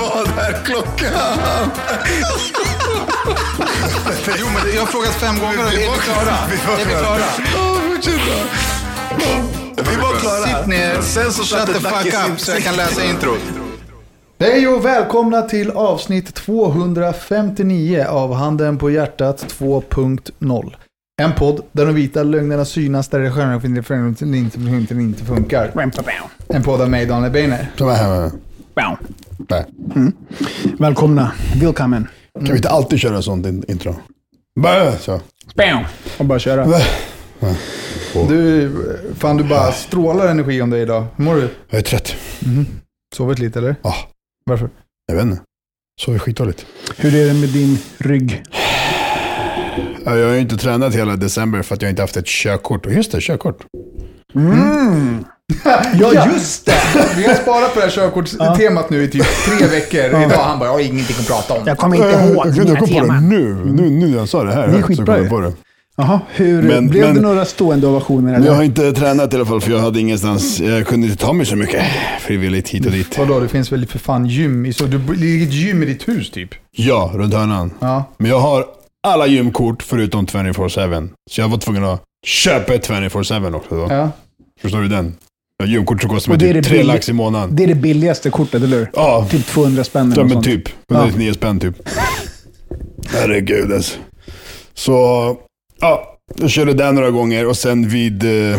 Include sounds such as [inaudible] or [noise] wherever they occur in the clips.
Vad är klockan? Jo, men jag har frågat fem gånger och är vi klara? Är vi klara? Ja, fortsätt då. Vi var klara. Sitt ner, Sen så shut the fuck up så jag kan läsa introt. Hej och välkomna till avsnitt 259 av Handen på hjärtat 2.0. En podd där de vita lögnerna synas där det inte, inte, inte, inte funkar. En podd av mig, Daniel Beiner. Nej. Välkomna. Välkommen. Kan vi inte alltid köra sånt in- intro? Bä, så. Bam. Och bara köra. Du, fan du bara strålar energi om dig idag. Hur mår du? Jag är trött. Sovit lite eller? Ja. Varför? Jag vet inte. Sover skitdåligt. Hur är det med din rygg? Ja, Jag har ju inte tränat hela december för att jag inte haft ett körkort. Och just det, körkort. [laughs] Ja, just det! Vi har sparat på det här körkortstemat nu i typ tre veckor. Idag han bara, jag har ingenting att prata om. Jag kommer inte ihåg jag, jag mina kom på det teman. nu. nu. Nu när jag sa det här. Högt så kom jag ju. på det. Jaha, hur Men- blev men- det några stående ovationer? Men Eller? jag har inte tränat i alla fall för jag hade ingenstans. Jag kunde inte ta mig så mycket frivilligt hit och dit. Vadå, det finns väl för fan gym i så... Du det ligger ett gym i ditt hus typ? Ja, runt hörnan. Ja. Men jag har alla gymkort förutom 24-7. Så jag var tvungen att köpa ett 24-7 också. Då. ja. Förstår du den? Gymkort som kostar mig det typ det 3 billig- lax i månaden. Det är det billigaste kortet, eller hur? Ja, Typ 200 spänn eller ja men typ. 199 spänn typ. Herregud alltså. Så, ja. Jag körde där några gånger och sen vid, eh,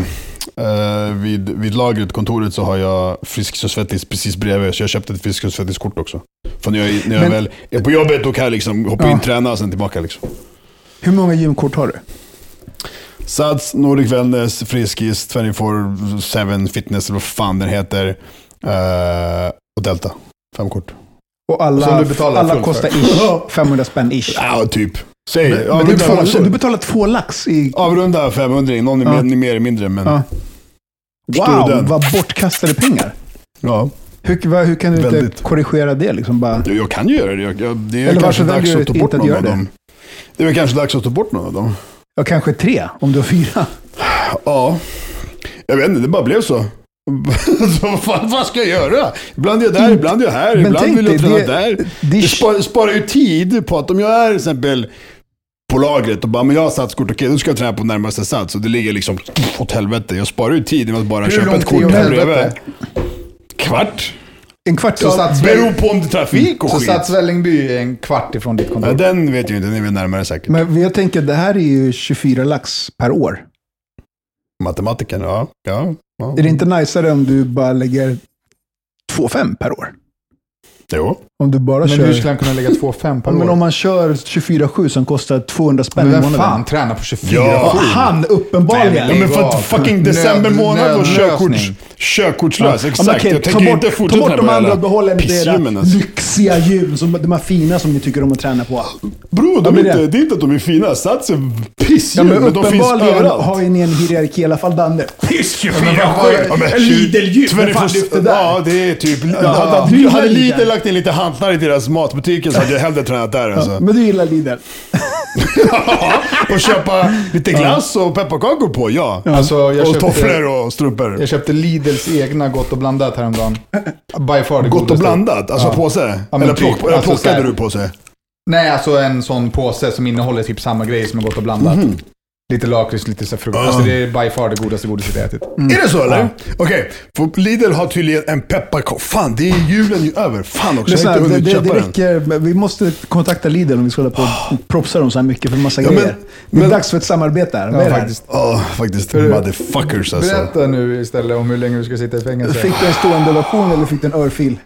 eh, vid, vid lagret, kontoret, så har jag Friskis och Svettis precis bredvid. Så jag köpte ett Friskis och Svettis-kort också. För när jag, när jag Men- väl är på jobbet, då kan jag liksom hoppa Ja. in, träna och sen tillbaka liksom. Hur många gymkort har du? Sats, Nordic Wellness, Friskis, 24-7 Fitness, eller vad fan den heter. Eh, och Delta. Fem kort. Och alla, du betalar alla kostar [laughs] ish 500 spänn ish. Ja, typ. Säg. Men- ja, men avrunda, två, du betalar två lax i... avrunda 500, någon är Ja. mer, mer eller mindre. Men, Ja. Du Wow, vad bortkastade pengar. ja. Hur, vad, hur kan du inte Väldigt. korrigera det? Liksom bara, Jag, jag kan ju göra det. Jag, jag, det är Eller kanske dags att ta du bort inte någon göra av dem. Det är väl kanske dags att ta bort någon av dem. Ja, kanske tre, om du har fyra. Ja, jag vet inte, det bara blev så. [laughs] så vad, fan, vad ska jag göra? Ibland är jag där, ibland är jag här, Men ibland vill jag träna det- där. Det Det spar, sparar ju tid på att om jag är till exempel på lagret och bara, men jag har satskort, okej då ska jag träna på närmaste sats. Och det ligger liksom åt helvete. Jag sparar ju tid med att bara Hur köpa ett kort här bredvid. Kvart? En kvart. Så sats- Beror på om det är trafik och Så skit. Sats Vällingby är en kvart ifrån ditt kontor. Ja, den vet jag inte, den är väl närmare säkert. Men jag tänker, det här är ju 24 lax per år. Matematiken, ja. ja, ja. Är det inte najsare om du bara lägger 2,5 per år? Jo. Om du bara Men kör... hur skulle han kunna lägga 2,5 per Ja, men år? om man kör 24-7 som kostar 200 spänn Men i vem månaden. fan tränar på 24 Ja. Ja, han uppenbarligen. Ja, men för av. att fucking december månad var körkorts, körkortslös. Ja, Exakt. men okej, jag ta tänker bort, inte ta fortsätta bort de andra och behåll en era lyxiga gym, som, de här fina som ni tycker om att träna på. Bro, de Ja, är men inte, det- det är inte att de är fina. Sats är Ja, pissgym, men men de finns uppenbarligen överallt. har ju ni en hierarki, i alla fall Danne. Piss 24 Ja, men Lidl-gym, vem fan 24 lyfter där? Ja, det är typ... Ja, Lidl. Lagt in lite hantlar i deras matbutiker så hade jag hellre tränat där alltså. Men du gillar Lidl? [laughs] och köpa lite glass och pepparkakor på, ja. Alltså, jag och köpte- tofflor och strumpor. Jag köpte Lidls egna Gott och blandat häromdagen. By far det Gott och blandat, alltså Ja. påse. Ja, eller typ. plock, Alltså, så plockade du påse? Nej, alltså en sån påse som innehåller typ samma grej som är Gott och blandat. Lite lakrits, lite så frukt. Ah. Alltså det är by far det godaste godiset jag ätit. Är det så eller? Okej, för Lidl har tydligen en pepparkaka. Fan, det är julen ju över. Fan också, jag har inte det, hunnit det, köpa det den. räcker. men Vi måste kontakta Lidl om vi ska hålla på och propsa dem så här mycket för massa Ja, men- grejer. det är men- dags för ett samarbete här. Är Ja, här? faktiskt. Åh, faktiskt. För- Motherfuckers alltså. Berätta nu istället om hur länge du ska sitta i fängelse. Fick du en stående ovation eller fick du en örfil?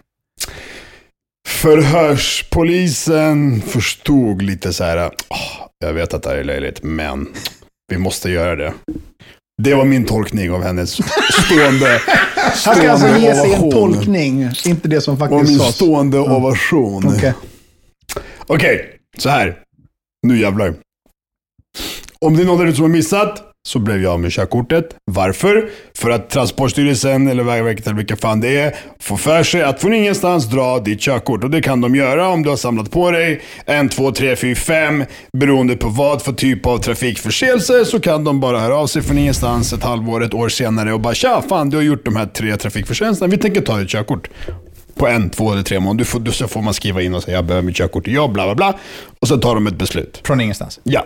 Förhörspolisen förstod lite så här. "Åh, jag vet att det här är löjligt, men vi måste göra det. Det var min tolkning av hennes stående, [laughs] Han ska alltså stående ge sig en tolkning, inte det som faktiskt min sades. stående ovation. Okej. Okej, så här. Nu jävlar. Om det är någon där ute som har missat, så blev jag av med körkortet. Varför? För att Transportstyrelsen, eller Vägverket, eller vilka fan det är, får för sig att från ingenstans dra ditt körkort. Och det kan de göra om du har samlat på dig en, två, tre, fyra, fem. Beroende på vad för typ av trafikförseelse så kan de bara höra av sig från ingenstans ett halvår, ett år senare och bara tja, fan du har gjort de här tre trafikförseelserna. Vi tänker ta ditt körkort på en, två eller tre månader. Du får, så får man skriva in och säga jag behöver mitt körkort. Ja, bla bla bla. Och så tar de ett beslut. Från ingenstans. Ja.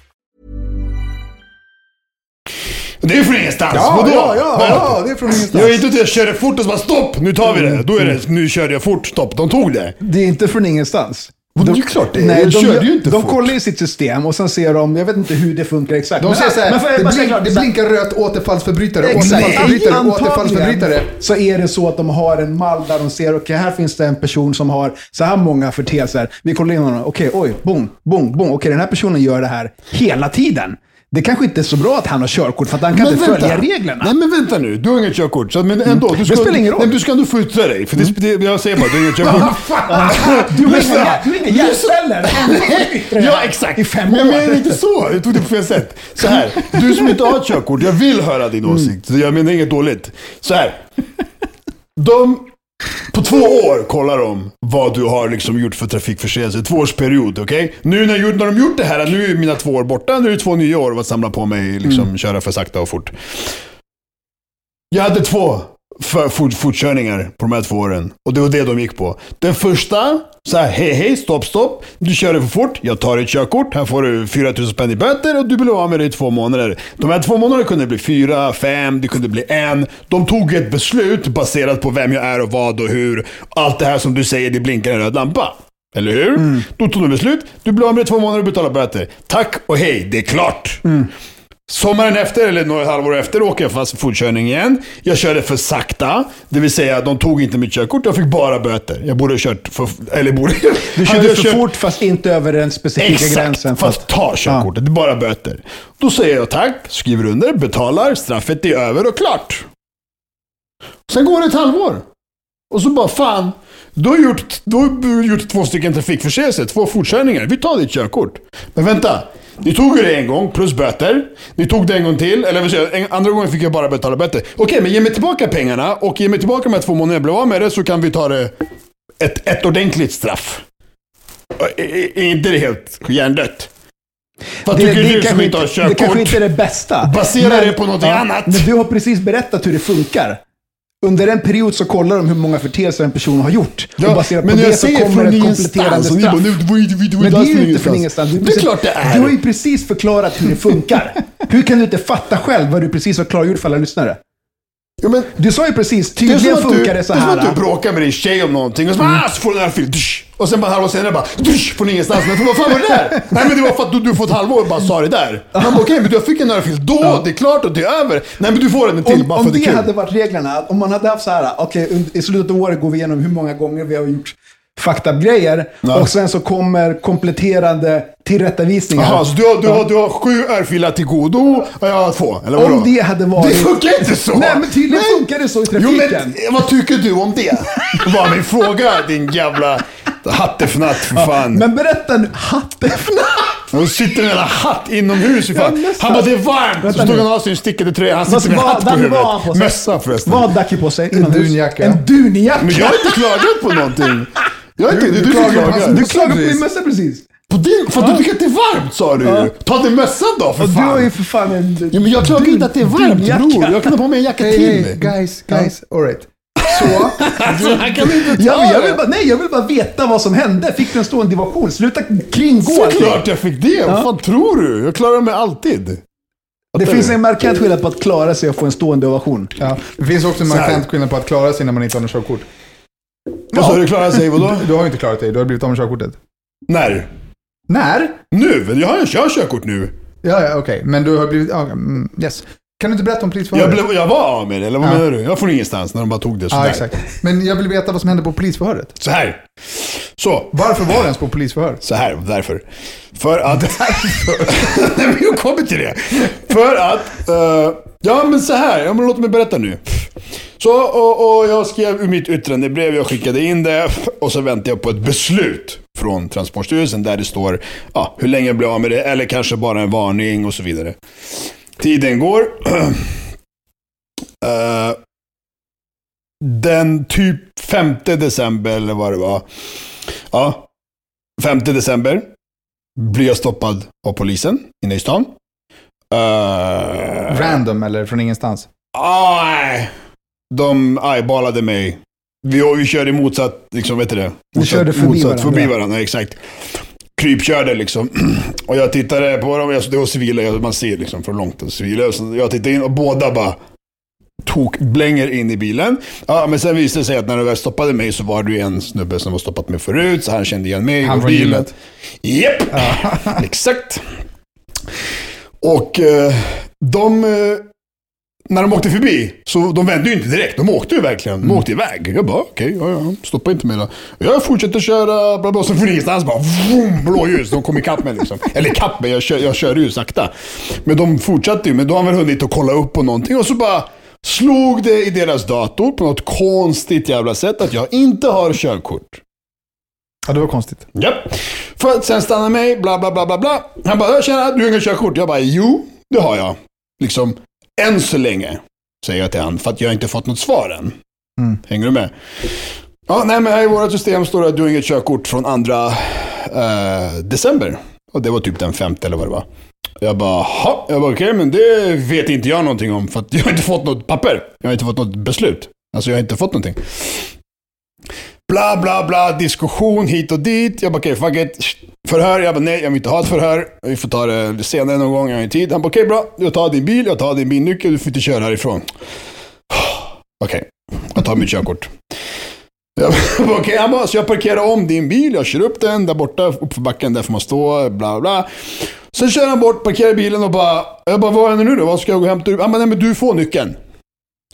Det är från ingenstans. Ja, Vadå? ja, ja, ja, det är från ingenstans. Jag är inte ute jag körde fort och så bara stopp, nu tar vi det. Då är det, nu körde jag fort, stopp. De tog det. Det är inte från ingenstans. Det är klart det. Nej, de, körde ju inte de fort. kollar i sitt system och sen ser de, jag vet inte hur det funkar exakt. De men- säger såhär, men jag det, blink, det blinkar rött återfallsförbrytare, Exakt. återfallsförbrytare, återfallsförbrytare. Så är det så att de har en mall där de ser, okej här finns det en person som har så här många förteelser. Vi kollar in honom, okej oj, boom, boom, boom. Okej den här personen gör det här hela tiden. Det kanske inte är så bra att han har körkort för att han kan inte följa reglerna. Nej men vänta nu, du har inget körkort. Så, men ändå, du ska, spelar ingen roll. Nej, men du ska ändå få yttra dig. För det, det, jag säger bara, du har inget körkort. [laughs] Du har inga hjärtceller. Ja, exakt. I fem Men jag år. menar inte så. Jag tog det på fel sätt. Så här, du som inte har ett körkort, jag vill höra din Mm. åsikt. Jag menar inget dåligt. Så här. De, på två år kollar de vad du har liksom gjort för trafikförseelse. Tvåårsperiod, okej? Nu när, när de gjort det här, nu är mina två år borta. Nu är det två nya år av att samla på mig, liksom Mm. köra för sakta och fort. Jag hade två för fort, fortkörningar på de här två åren. Och det var det de gick på. Den första, så här, hej hej, stopp stopp. Du körde för fort, jag tar ett körkort. Här får du 4000 spänn i böter och du blir av med det i två månader. De här två månaderna kunde bli fyra, fem, det kunde bli en. De tog ett beslut baserat på vem jag är och vad och hur. Allt det här som du säger, det blinkar en röd lampa. Eller hur? Då tog de beslut. Du blir av med det i två månader och betalar böter. Tack och hej, det är klart. Sommaren efter, eller några halvår efter, åker jag fast för fortkörning igen. Jag körde för sakta. Det vill säga, de tog inte mitt körkort. Jag fick bara böter. Jag borde ha kört för... Eller borde... Du körde [laughs] för kört- fort fast inte över den specifika Exakt, gränsen. fast Fast, ta körkortet. Det är bara böter. Då säger jag tack, skriver under, betalar, straffet är över och klart. Sen går det ett halvår. Och så bara fan, du har gjort, du har gjort två stycken trafikförseelser, två fortkörningar. Vi tar ditt körkort. Men vänta, ni tog ju det en gång plus böter. Ni tog det en gång till, eller en, andra gången fick jag bara betala böter. Okej, men ge mig tillbaka pengarna och ge mig tillbaka de här två månaderna jag blev av med det så kan vi ta det ett, ett ordentligt straff. Är, inte det helt hjärndött? Vad det, tycker det, du som inte har inte, det kanske körkort? inte är det bästa. Basera det på någonting annat. Men du har precis berättat hur det funkar. Under en period så kollar de hur många förteelser en person har gjort. och Ja, baserat men på jag det så kommer ett kompletterande och ni straff. bara, "Nu, ju- det var Men det är ju inte från ingenstans. Du, Det är klart det är. Du har ju precis förklarat hur det funkar. hur kan du inte fatta själv vad du precis har klargjort för alla lyssnare? Ja, men, Du sa ju precis, det är som tydligen du, funkar det det så är som här. Mm. att du bråkar med din tjej om någonting och så, bara, ah, så får du en örfil. Och sen bara halvår senare bara dusch, från ingenstans. Men vad fan var det där? [laughs] Nej men det var för att du, du får ett halvår och bara sa det där. Man bara, okej men du fick en örfil då, det är klart och det är över. Nej men du får en till om, bara om för att det det är kul. hade varit reglerna, om man hade haft så här, okej, und- i slutet av året går vi igenom hur många gånger vi har gjort fucked up grejer Ja. och sen så kommer kompletterande tillrättavisningar. Jaha, så du har, du, har, du har sju örfilar till godo och jag har två? Eller vadå? Om det hade varit... Det funkar inte så! Nej, men tydligen Nej. funkar det så i Jo, trafiken. men vad tycker du om det? Var min fråga, din jävla hattefnatt för fan. Men berätta nu, hattefnatt! Och sitter med en hatt inomhus. Ja. Han bara, det är varmt! Vänta så nu. han av sig en stickade tröja. Han sitter med en hatt på han huvudet. Mössa förresten. Vad har Ducky på sig? En dunjacka. En dunjacka? Men jag har inte klagat på någonting. Jag är inte, du som klagar på klagar. Du klagade på precis. din mössa precis. På din, för att du tycker att det är varmt sa du ju. Ta din mössa då för Och du har ju fan. för fan en... Ja, men jag klagar inte att det är varmt bror. Jag kan ha på mig en jacka Hey, till. hey, guys, guys, alright. Så, [laughs] Alltså, han kan inte ta Ja, jag vill bara, nej, jag vill bara veta vad som hände. Fick du en stående ovation? Sluta kringgå Såklart jag fick det. Vad fan tror du? Jag klarar mig alltid. Det finns du? en markant skillnad på att klara sig och få en stående ovation. ja, det finns också en markant skillnad på att klara sig när man inte har något körkort. Vad sa du? Klarar sig vadå? Du har ju inte klarat dig, du har blivit av med körkortet. När? När? Nu? Jag har jag kör körkort nu. Ja, ja okej. Men du har blivit... Ja, mm, yes. Kan du inte berätta om polisförhöret? Jag, blev, jag var av med det, eller vad Ja. menar du? Jag får ingenstans när de bara tog det sådär. Ja, exakt. Men jag vill veta vad som hände på polisförhöret. Så här. Så. Varför var du ens på polisförhör? Så här, därför. För att... [laughs] Nej, men jag kommer till det. För att... eh, ja, men så här. Ja, men låt mig berätta nu. Så, och, och jag skrev mitt yttrande brev, jag skickade in det och så väntade jag på ett beslut från Transportstyrelsen där det står ja, hur länge jag blir av med det eller kanske bara en varning och så vidare. Tiden går. [clears throat] Eh, den typ 5 december eller vad det var. Ja, 5 december blir jag stoppad av polisen inne i stan. Uh, Random eller från ingenstans? ah, nej. De eyeballade mig. Vi, vi körde motsatt, liksom, vet du det? Motsatt, körde förbi motsatt, varandra. Förbi varandra, exakt. Krypkörde liksom. [clears throat] Och jag tittade på dem, alltså, det var civila, man ser liksom från långt. Civila, så jag tittade in och båda bara tok blänger in i bilen. Ja, men sen visade det sig att när de väl stoppade mig så var det ju en snubbe som var stoppat mig förut, så han kände igen mig. Han och bilen. Japp, [laughs] exakt. Och eh, de, eh, när de åkte förbi, så de vände ju inte direkt. De åkte ju verkligen. De åkte iväg. Jag bara, okej, ja, ja, stoppa inte mig då. Jag fortsätter köra, bla bla, så från ingenstans bara, vroom, blåljus. De kom ikapp mig liksom. [laughs] Eller ikapp mig, jag, kör, jag körde ju sakta. Men de fortsatte ju, men då har man hunnit att kolla upp på någonting och så bara slog det i deras dator på något konstigt jävla sätt att jag inte har körkort. Ja, det var konstigt. Japp. För att sen stanna mig, bla bla bla bla bla. Han bara, att du har inget körkort. Jag bara, jo, det har jag. Liksom, än så länge, säger jag till han, för att jag inte fått något svar än. Mm. Hänger du med? Ja, nej, men här i vårt system står det att du har inget körkort från andra eh, december. Och det var typ den femte eller vad det var. Jag bara, ha, jag bara, okej, men det vet inte jag någonting om för att jag har inte fått något papper. Jag har inte fått något beslut. Alltså jag har inte fått någonting. Bla, bla, bla, diskussion hit och dit. Jag bara, okej, fuck it. Förhör, jag bara, nej, jag vill inte ha ett förhör. Vi får ta det senare någon gång, jag har tid. Han bara, okej, bra. Jag tar din bil, jag tar din bilnyckel, du får inte köra härifrån. [sighs] Okej, jag tar mitt körkort. Jag bara, [laughs] Okej, han bara, så jag parkerar om din bil, jag kör upp den där borta, uppför backen, där får man stå, bla bla. Sen kör han bort, parkerar bilen och bara, jag bara, vad händer nu då? Vad ska jag gå och hämta? Han bara, nej men du får nyckeln.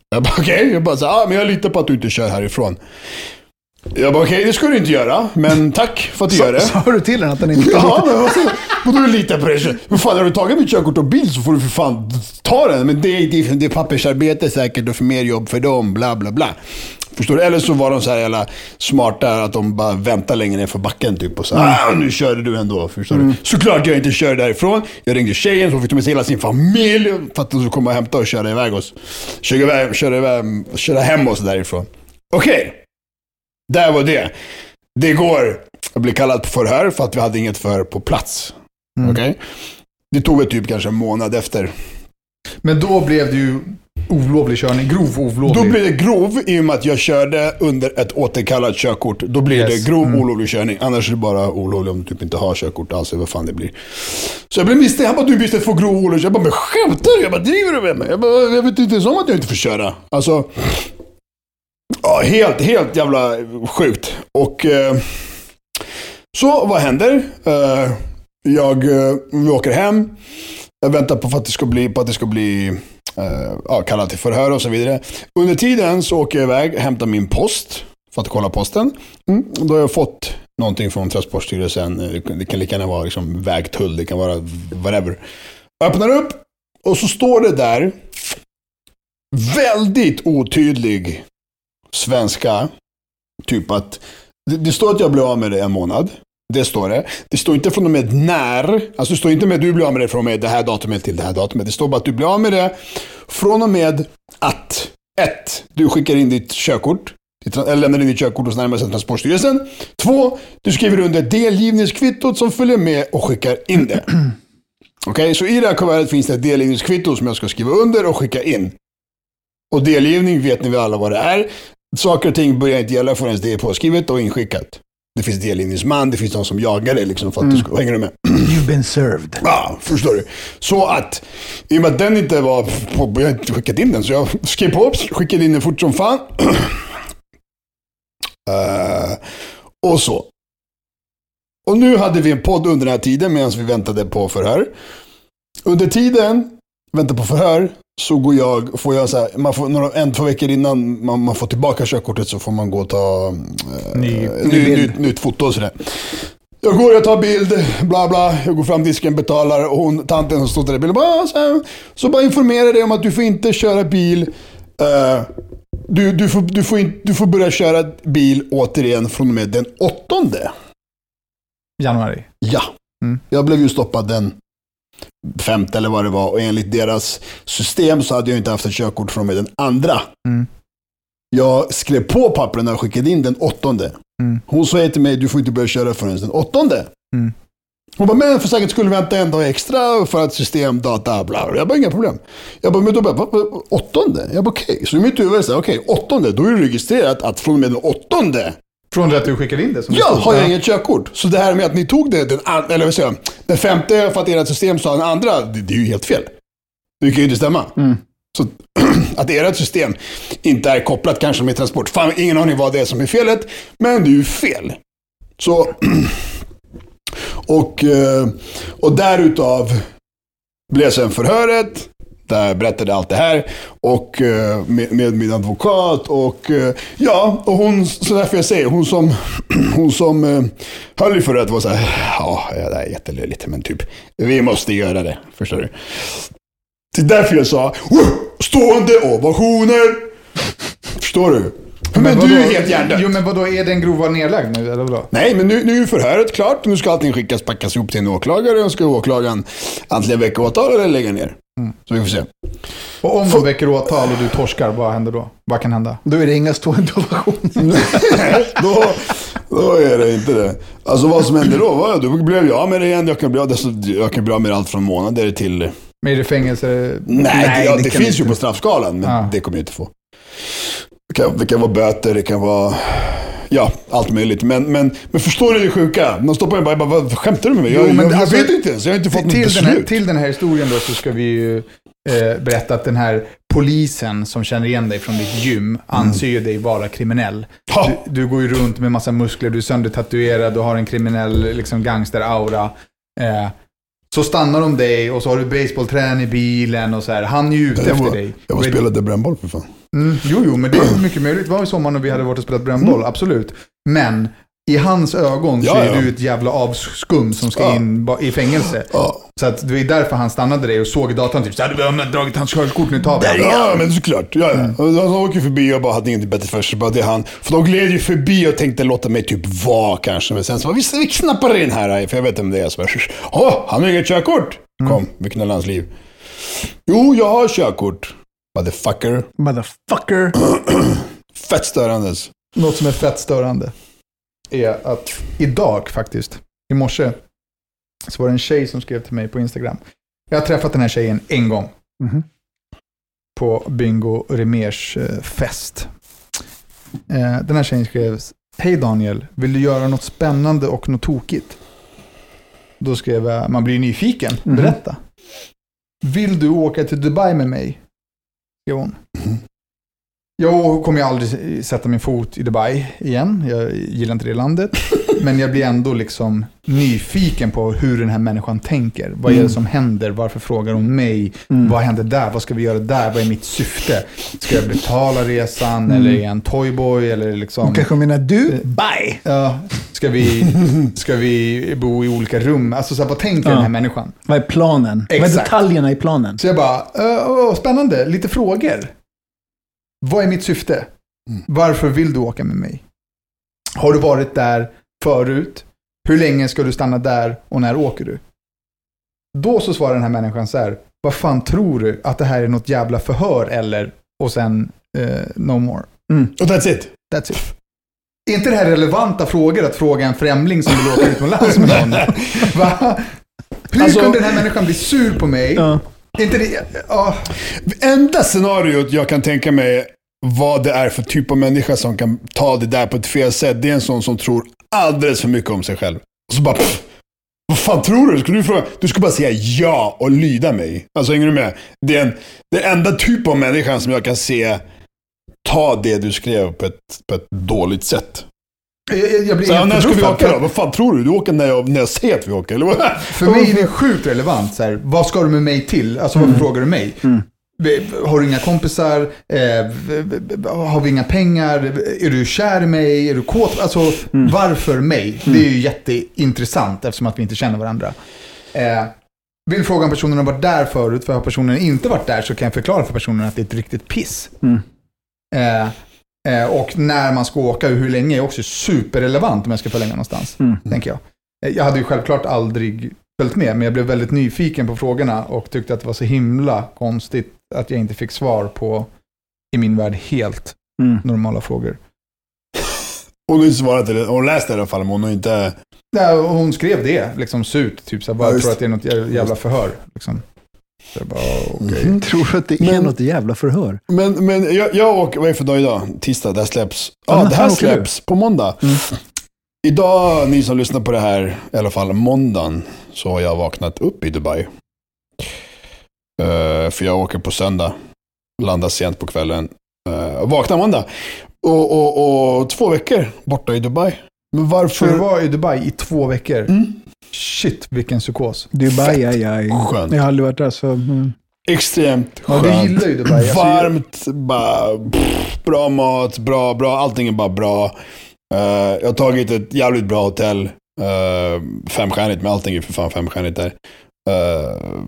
Jag bara, okej, jag bara, så, ah, men jag litar på att du inte kör härifrån. Jag bara, okej, det ska du inte göra, men tack för att du gör det. Sa du till den att den inte [laughs] Ja, men vad så- vadå du litar på det? Men fan, har du tagit mitt körkort och bil så får du för fan ta den. Men det, det, det är pappersarbete säkert och för mer jobb för dem, bla bla bla. Förstår du? Eller så var de så här jävla smarta att de bara väntar längre ner för backen typ. Och så ah, nu körde du ändå. Förstår du? Såklart jag inte körde därifrån. Jag ringde tjejen så fick de med sig hela sin familj för att de skulle komma och hämta och köra iväg oss. Köra, iväg, köra, iväg, köra hem oss därifrån. Okej. Där var det. Det går. Jag blev kallad på förhör för att vi hade inget för på plats. Okej? Det tog väl typ kanske en månad efter. Men då blev det ju olovlig körning. Grov olovlig. Då blir det grov i och med att jag körde under ett återkallat körkort. Då blir Yes. det grov olovlig körning. Annars är det bara olovlig om du typ inte har körkort alls. Vad fan det blir. Så jag blev misstänkt. Han bara, du misstänkt för grov olovlig Jag bara, men skämtar du? Jag bara, driver du med mig? Jag bara, jag vet inte ens om att jag inte får köra. Alltså. Ja, helt, helt jävla sjukt. Och eh, så vad händer? Eh, jag, eh, vi åker hem. Jag väntar på att det ska bli, på att det ska bli eh, ja, kallad till förhör och så vidare. Under tiden så åker jag iväg och hämtar min post för att kolla posten. Mm. Då har jag fått någonting från Transportstyrelsen. Det kan lika gärna vara liksom vägtull, det kan vara whatever. Jag öppnar upp och så står det där väldigt otydlig svenska. Typ att det, det står att jag blir av med det en månad. Det står det. Det står inte från och med när. Alltså det står inte med att du blir av med det från och med det här datumet till det här datumet. Det står bara att du blir av med det från och med att ett, Du skickar in ditt körkort eller lämnar in ditt körkort hos närmaste Transportstyrelsen. Två, du skriver under delgivningskvittot som följer med och skickar in det. [clears throat] Okej, så i det här kuvertet finns det ett delgivningskvitto som jag ska skriva under och skicka in. Och delgivning vet ni väl alla vad det är. Saker och ting börjar inte gälla förrän det är påskrivet och inskickat. Det finns delgivningsman, det finns de som jagar dig liksom för att du ska, hänger du med? You've been served. Ja, förstår du. Så att, i och med att den inte var på, jag har inte skickat in den, så jag skrev på, skickade in den fort som fan. [clears throat] Eh, och så. Och nu hade vi en podd under den här tiden medan vi väntade på förhör. Under tiden, väntar på förhör, så går jag, får jag så här, man får några, en, två veckor innan man, man får tillbaka körkortet så får man gå och ta eh, Ny- ny, ny nytt, foto och sådär. Jag går, jag tar bild, bla bla. Jag går fram disken, betalar och hon, tanten som står där i bilen bara, så, här, så bara informerar dig om att du får inte köra bil. eh, du, du, får, du, får in, du får börja köra bil återigen från och med den åttonde. Januari. Ja. Mm. Jag blev ju stoppad den femte eller vad det var och enligt deras system så hade jag inte haft ett körkort från med den andra. Mm. Jag skrev på pappren och skickade in den åttonde. Mm. Hon säger till mig, du får inte börja köra förrän den åttonde. Mm. Hon bara, men för säkerhets skull vänta en dag extra för att system, data, bla. Jag bara, inga problem. Jag bara, men då bara, åttonde? Jag bara, okej. Så i mitt huvud är det okej, åttonde, då är det registrerat att från och med den åttonde Från det att du skickade in det? Som Ja, har jag inget körkort. Så det här med att ni tog det, den, an- eller vad säger jag, den femte för att ert system sa den andra, det, det är ju helt fel. Det kan ju inte stämma. Så [clears throat] att ert system inte är kopplat kanske med transport. Fan, ingen aning vad det är som är felet, men det är ju fel. Så, [clears throat] och, eh, och därutav blev sen förhöret. Där jag berättade allt det här. Och eh, med, med min advokat. Och eh, ja, och hon, så därför jag säger, hon som, [clears throat] hon som eh, höll i förhöret var så här, ja, det här är jättelöjligt, men typ, vi måste göra det. Förstår du? Det är därför jag sa, "Wow, stående ovationer. Förstår du? Men, vadå? du är helt hjärndöd. Jo, men vadå, är den grova nedlagd nu, eller vadå? Nej, men nu, nu är förhöret klart. Nu ska allting skickas, packas ihop till en åklagare och ska åklagaren antingen väcka åtal eller lägga ner. Så vi får se. Och om de väcker åtal och du torskar, vad händer då? Vad kan hända? Då är det inga stående [laughs] ovationer. då, då är det inte det. Alltså vad som händer då? Vad, då blev jag med det igen. Jag kan bli jag kan bli av med allt från månader till... Men är det fängelse? Nej, Nej, det, ja, det det finns du ju inte. på straffskalan, men Ja. det kommer jag inte få. Det kan, det kan vara böter, det kan vara... Ja, allt möjligt. Men, men, men förstår du det sjuka? De stoppar mig bara, bara vad skämtar du med mig? Jag, Jo, men jag, jag alltså, vet inte ens, jag har inte fått något till, den beslut. här, till den här historien då så ska vi ju eh, berätta att den här polisen som känner igen dig från ditt gym anser ju dig vara kriminell. Du, du går ju runt med massa muskler, du är söndertatuerad, du har en kriminell liksom, gangster-aura. Eh, så stannar de dig och så har du baseballträn i bilen och så här. Han är ju ute Jag efter var, dig. jag var Och spelade brännboll för fan. Mm, jo, jo, men det är mycket möjligt. Det var i sommar när vi hade varit och spelat brännboll, absolut. Men i hans ögon så Ja, är ja. du ett jävla avskum som ska Ja. in i fängelse. Så att det är därför han stannade dig och såg i datorn typ så hade vi dragit hans körkort, nu tar vi honom." Ja, men såklart. Ja, ja. Mm. Han åker förbi och bara hade inget bättre för sig. Bara det är han. För de gled ju förbi och tänkte låta mig typ vara kanske. Men sen så bara, vi, vi knappar in här. För jag vet vem det är. Så bara, Åh, han har inget körkort. Mm. Kom, vi knullar hans liv. Jo, jag har körkort. Motherfucker. Motherfucker. [clears throat] Fett störandes. Något som är fett störande är att idag faktiskt, i morse, så var det en tjej som skrev till mig på Instagram. Jag har träffat den här tjejen en gång. Mhm. På Bingo Remers eh, fest. Eh, den här tjejen skrev, Hej Daniel, vill du göra något spännande och något tokigt? Då skrev jag, man blir nyfiken, Mhm. berätta. Vill du åka till Dubai med mig? Skrev hon. Jag kommer ju aldrig sätta min fot i Dubai igen. Jag gillar inte det landet. [laughs] [laughs] Men jag blir ändå liksom nyfiken på hur den här människan tänker. Vad är det som händer? Varför frågar hon mig? Vad händer där? Vad ska vi göra där? Vad är mitt syfte? Ska jag betala resan? Eller är jag en toyboy? Eller liksom... Hon kanske menar du? Bye! Ja, ska, vi, [laughs] ska vi bo i olika rum? Alltså så här, vad tänker den här människan? Vad är planen? Vad är Exakt. detaljerna i planen? Så jag bara, "Äh, åh, spännande, lite frågor. Vad är mitt syfte? Varför vill du åka med mig? Har du varit där förut? Hur länge ska du stanna där och när åker du? Då så svarar den här människan så här, vad fan tror du? Att det här är något jävla förhör eller? Och sen, eh, no more. Och that's it. That's it. Är inte det här relevanta frågor att fråga en främling som vill åka utomlands med någon? [laughs] Va? Hur Alltså- kunde den här människan bli sur på mig? Är inte det... Ja. Enda scenariot jag kan tänka mig vad det är för typ av människa som kan ta det där på ett fel sätt, det är en sån som tror alldeles för mycket om sig själv. Och så bara, pff, vad fan tror du? Ska du, fråga? du ska bara säga ja och lyda mig. Alltså hänger du med? Det är en, det är enda typ av människa som jag kan se ta det du skrev på ett, på ett dåligt sätt. Jag, jag blir Så, ja, när ska vi åka då? Vad fan tror du? Du åker när jag, när jag säger att vi åker, eller vad? För mig är det [laughs] sjukt relevant. Så här, vad ska du med mig till? Alltså Mm. varför frågar du mig? Har du inga kompisar? Eh, har vi inga pengar? Är du kär i mig? Är du kåt? Alltså Mm. varför mig? Det är ju jätteintressant eftersom att vi inte känner varandra. Eh, vill fråga om personen har varit där förut, för har personen inte varit där så kan jag förklara för personen att det är ett riktigt piss. Mm. Eh, eh, och när man ska åka och hur länge är också superrelevant om jag ska med någonstans, Mm. tänker jag. Jag hade ju självklart aldrig följt med, men jag blev väldigt nyfiken på frågorna och tyckte att det var så himla konstigt att jag inte fick svar på, i min värld, helt Mm. normala frågor. Hon har ju svarat till det. Hon läste i alla fall, men hon har inte... Nej, hon skrev det, liksom surt, typ så här, bara Ja, tror att det är något jä- jävla förhör. Liksom. Så jag bara, okej. Mhm. Tror att det är Men- något jävla förhör? Men, men jag, jag åker, vad är det för dag idag? Tisdag, det här släpps. Ja, när det här släpps på måndag. Mm. Idag, ni som lyssnar på det här, i alla fall måndagen, så har jag vaknat upp i Dubai. Eh, för jag åker på söndag, landar sent på kvällen, uh, vaknar måndag. Och, och, och två veckor borta i Dubai. Men För varför? du var i Dubai i två veckor. Mm. Shit, vilken psykos. Dubai, aj, aj. Skönt. Jag har aldrig varit där så... Mm. Extremt Ja, skönt. du gillar ju Dubai. Alltså, Varmt, bara, pff, bra mat, bra, bra, allting är bara bra. Eh, jag har tagit ett jävligt bra hotell. Uh, femstjärnigt, men allting är för fan femstjärnigt där. Uh,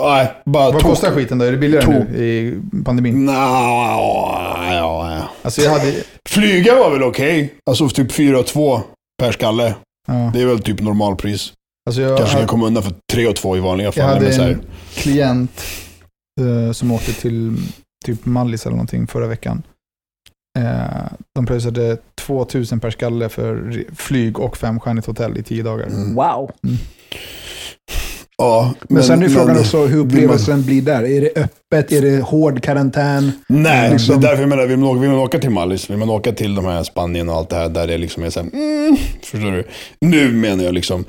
nej, bara Vad kostar skiten då? Är det billigare Tok. nu i pandemin? Nja, ja, ja. Alltså jag hade... Flyga var väl okej. Alltså typ 4 och 2 per skalle. Ja, Det är väl typ normalpris. alltså jag, Kanske kan hade, komma undan för 3 och 2 i vanliga jag fall. hade så här, en klient eh, som åkte till typ Mallis eller någonting förra veckan. Eh, de pröjsade 2000 per skalle för flyg och femstjärnigt hotell i tio dagar. mm. Wow. Ja, Men, sen är men- frågan också hur vill man- upplevelsen blir där. Är det öppet? Är det hård karantän? Nej, Liksom- det är därför jag menar, vill man, åka, vill man åka till Mallis, vill man åka till de här Spanien och allt det här där det liksom är så här, mm, förstår du? Nu menar jag liksom.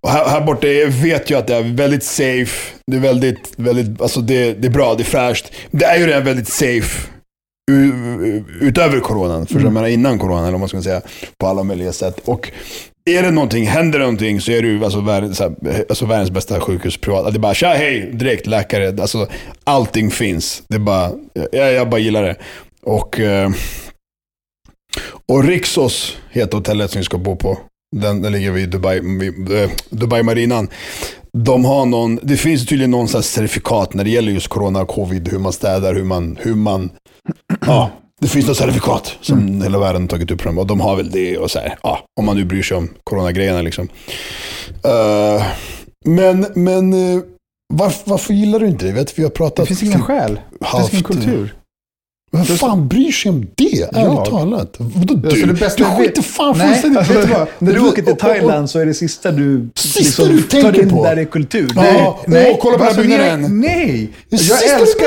Och här, här borta är, vet jag att det är väldigt safe, det är väldigt, väldigt, alltså det, det är bra, det är fräscht. Det är ju redan väldigt safe utöver coronan, för jag menar innan coronan, eller vad man ska säga, på alla möjliga sätt. Och är det någonting, händer det någonting så är det alltså världens, alltså världens bästa sjukhus privat. Det är bara tja, hej, direkt läkare. Alltså, allting finns. Det är bara, jag, jag bara gillar det. Och, eh, och Rixos heter hotellet som vi ska bo på. Den, den ligger vid Dubai, vid, eh, Dubai Marinan. De har någon, det finns tydligen någon slags certifikat när det gäller just corona och covid, hur man städar, hur man, hur man, [clears throat] ja, det finns något certifikat som hela världen tagit upp dem och de har väl det och så här, ja, om man nu bryr sig om coronagrejerna liksom. Eh, men, men uh, varför, varför gillar du inte det? Vet, vi har pratat Det finns ingen skäl. Det finns ingen kultur. Vem fan bryr sig om det? Ärligt talat. Vadå du? Alltså, det bästa du skiter fan Nej, fullständigt alltså, du vad? När du åker till Thailand så är det sista du Sista liksom du tar in på. där är kultur. Ja. Det är, Åh, kolla på den här alltså, byggnaden. Nej! nej. Det Jag älskar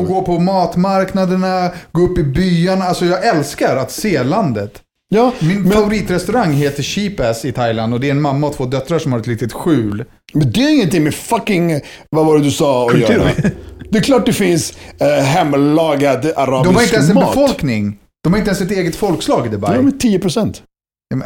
att gå på matmarknaderna, gå upp i byarna. Alltså jag älskar att se landet. Ja, Min men, favoritrestaurang heter Cheap Ass i Thailand och det är en mamma och två döttrar som har ett litet skjul. men det är ingenting med fucking, vad var det du sa, att göra. Det är klart det finns uh, hemlagad arabisk De har inte ens en mat. befolkning. De har inte ens ett eget folkslag i Dubai. Ja, men 10 procent. Ja,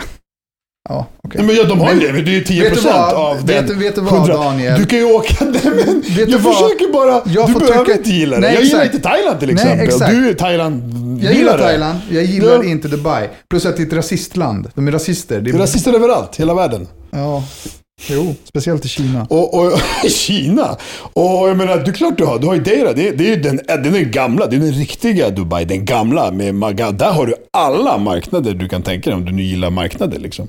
okej. Nej, men ja, de har ju det. Det är ju 10 vet du procent av Vet den du- vet du vad, 100. Daniel? Du kan ju åka... [laughs] Nej, men, Vet jag försöker bara... Jag du får behöver tycka- inte gilla det. Nej, jag gillar inte Thailand till Nej, exempel. exakt. du är Thailand Jag gillar. Thailand, jag gillar Ja. inte Dubai. Plus att det är ett rasistland. De är rasister. Det Det är rasister överallt, hela världen. Ja, jo. Speciellt i Kina. Och, och [laughs] Kina. Och jag menar, det är klart du har. Du har ju Deira. Det, är- det är ju den, den är gamla. Det är den riktiga Dubai. Den gamla. Med, Maga- där har du alla marknader du kan tänka dig om du nu gillar marknader liksom.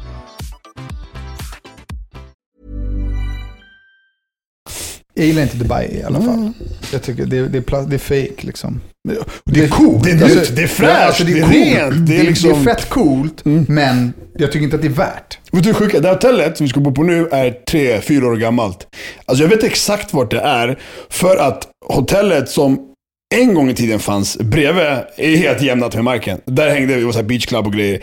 Jag gillar inte Dubai i alla fall. Jag tycker det, det, är, pla- det är fake liksom. Det är coolt, det är Alltså, nytt, det är fräscht, ja, alltså, det är coolt. rent. Det är, liksom... det är fett coolt, men jag tycker inte att det är värt. Vet du sjuka? Det här hotellet som vi ska bo på nu är tre, fyra år gammalt. Alltså jag vet exakt vart det är. För att hotellet som en gång i tiden fanns bredvid är helt jämnat med marken. Där hängde vi, det var så här beach club och grejer.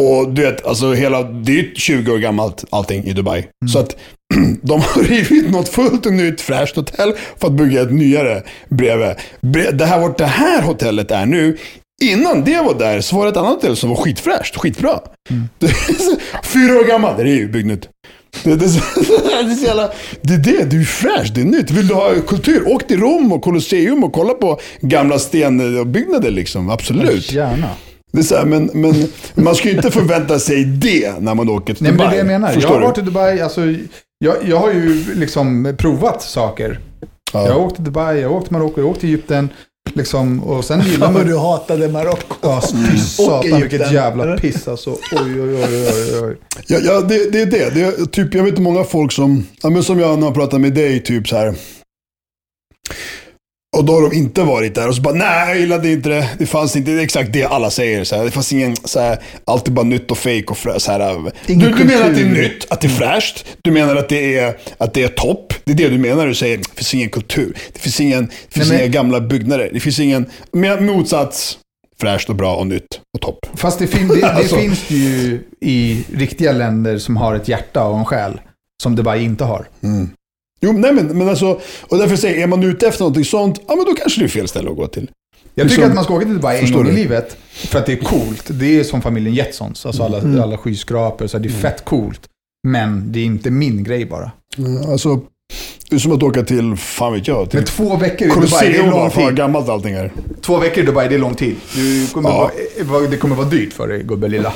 Och du vet, alltså hela, det är ju 20 år gammalt allting i Dubai. Så att [clears throat] de har [laughs] rivit något fullt och nytt fräscht hotell för att bygga ett nyare bredvid. Bre- Det här, vart det här hotellet är nu, innan det var där så var det ett annat hotell som var skitfräscht, skitbra. Så- [laughs] Fyra år gammalt, det är ju byggt nytt. Det, det, [laughs] det, är så jävla, det är det, det är fräscht, det är nytt. Vill du ha kultur, åk till Rom och Colosseum och kolla på gamla stenbyggnader liksom. Absolut. Gärna. Det är så här, men, men man ska ju inte förvänta sig det när man åker till Nej, men det Dubai. är det jag menar. Jag Förstår har du? varit i Dubai, alltså, jag, jag har ju liksom provat saker. Ja. Jag har åkt till Dubai, jag har åkt till Marocko, jag har åkt till Egypten. Liksom, och sen gillar man... du hatade Marocko. Ja, fy satan vilket jävla piss alltså. Oj, oj, oj, oj, oj. Ja, ja det, det är det. det är, typ, jag vet många folk som, ja, men som jag när jag pratar med dig, typ så här. Och då har de inte varit där och så bara, nej jag gillade inte det. Det fanns inte, det är exakt det alla säger. Så här. Det fanns ingen, så här, allt är bara nytt och fake och frä, så här. Du, du menar att det är nytt, att det är fräscht. Du menar att det är, att det är topp. Det är det du menar. Du säger, det finns ingen kultur. Det finns, ingen, det finns men- inga gamla byggnader. Det finns ingen, med motsats, fräscht och bra och nytt och topp. Fast det, fin- det, [laughs] det Alltså. finns det ju i riktiga länder som har ett hjärta och en själ. Som Dubai inte har. Jo, nej men, men alltså, och därför säger jag, är man ute efter någonting sånt, ja men då kanske det är fel ställe att gå till. Jag tycker Liksom- att man ska åka till Dubai en gång i livet. För att det är coolt. Det är som familjen Jetsons. Alltså alla, Mm. alla skyskrapor. Så det är fett coolt. Men det är inte min grej bara. Mm, Alltså, det är som att åka till, fan vet jag, till Men två veckor i Dubai, det är lång vad tid. gammalt allting är. Två veckor i Dubai, det är lång tid. Du kommer Ja. vara, det kommer vara dyrt för dig, gubbe lilla.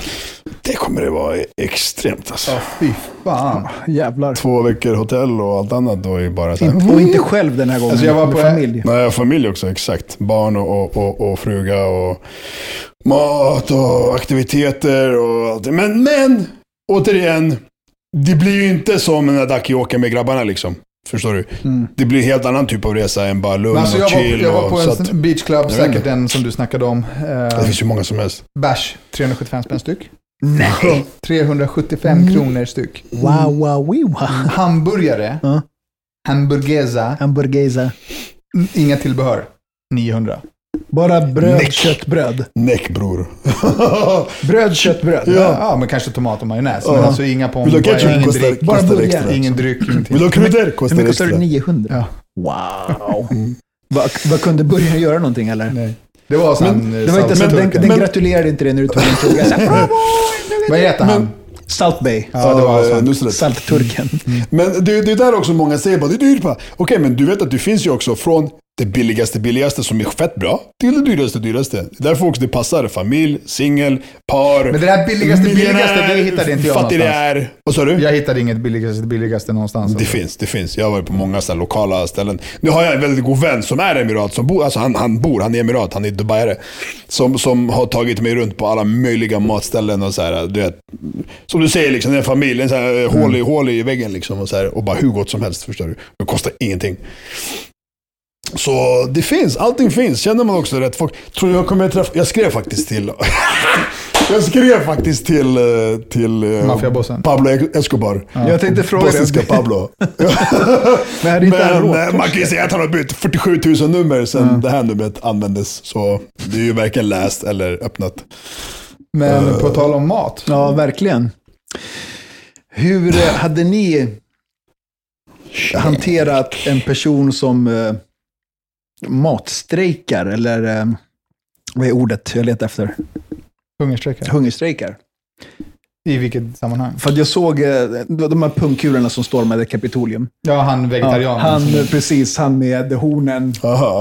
Det kommer det vara extremt alltså. Ja, fy fan. Jävlar. Två veckor hotell och allt annat då är bara så här. Och inte själv den här gången. Alltså, jag var på- familj. Nej, familj också, exakt. Barn och, och, och, och fruga och mat och aktiviteter och allt det. Men, men, återigen. Det blir ju inte som när Daki åker med grabbarna liksom. Förstår du? Det blir en helt annan typ av resa än bara lugn alltså, och jag, var, chill. jag var på en att, beach club, vet säkert den som du snackade om. det Uh, finns ju många som helst. Bärs, 375 spänn styck. Nej! 375 kronor styck. Wow, wow, wee, wow. Hamburgare, Ja. hamburgesa, Hamburgesa. n- inga tillbehör. 900. Bara bröd, Näck. köttbröd. Näck bror. [laughs] Bröd, köttbröd. Ja. ja, men kanske tomat och majonnäs. Men Ja. alltså inga pommes, Vill du ha ingen Kostar, dryck. Bara kostar burgare. extra. Ingen dryck, ingenting. Vill du ha kryddor? Hur Kostar mycket kostar extra. det? 900? Ja. Wow. Vad vad kunde burgaren göra någonting eller? Nej. Det var sen... Det var inte så, den, den men- gratulerade inte dig när du tog en tugga. [laughs] Vad heter han? Salt Bay. Ja, det var Ja, han. Nusret. Saltturken. Men det, det är där också många säger bara, det är dyrt. Okej, men du vet att det finns ju också från det billigaste billigaste som är fett bra till det dyraste dyraste. Det är därför också det passar familj, singel, par, Men det där billigaste billigaste, det hittade inte jag fattig någonstans. är. Vad sa du? Jag hittade inget billigaste billigaste någonstans. Det finns, det finns. Jag har varit på många så lokala ställen. Nu har jag en väldigt god vän som är emirat, som bor, alltså han, han bor, han är emirat, han är dubaiare. Som, som har tagit mig runt på alla möjliga matställen och så här, du vet. Som du säger, liksom, en familj, en så här, hål, i, hål i väggen liksom. Och, så här, och bara hur gott som helst, förstår du. Det kostar ingenting. Så det finns, allting finns. Känner man också rätt folk. Tror jag kommer träffa, jag skrev faktiskt till, [laughs] jag skrev faktiskt till, eh, till eh. Pablo Escobar. Jag tänkte fråga Bosniska. [laughs] Pablo. Men inte Men eh, man kan ju säga att han har bytt 47 000 nummer sedan det här numret användes. Så det är ju varken läst eller öppnat. Men på tal om mat. Ja, verkligen. Hur hade ni hanterat en person som matstrejkar, eller eh, vad är ordet jag letar efter? Hungerstrejkar. Hungerstrejkar. I vilket sammanhang? För att jag såg eh, de här pungkulorna som stormade Kapitolium. Ja, han vegetarianen. han, som- eh, precis, han med hornen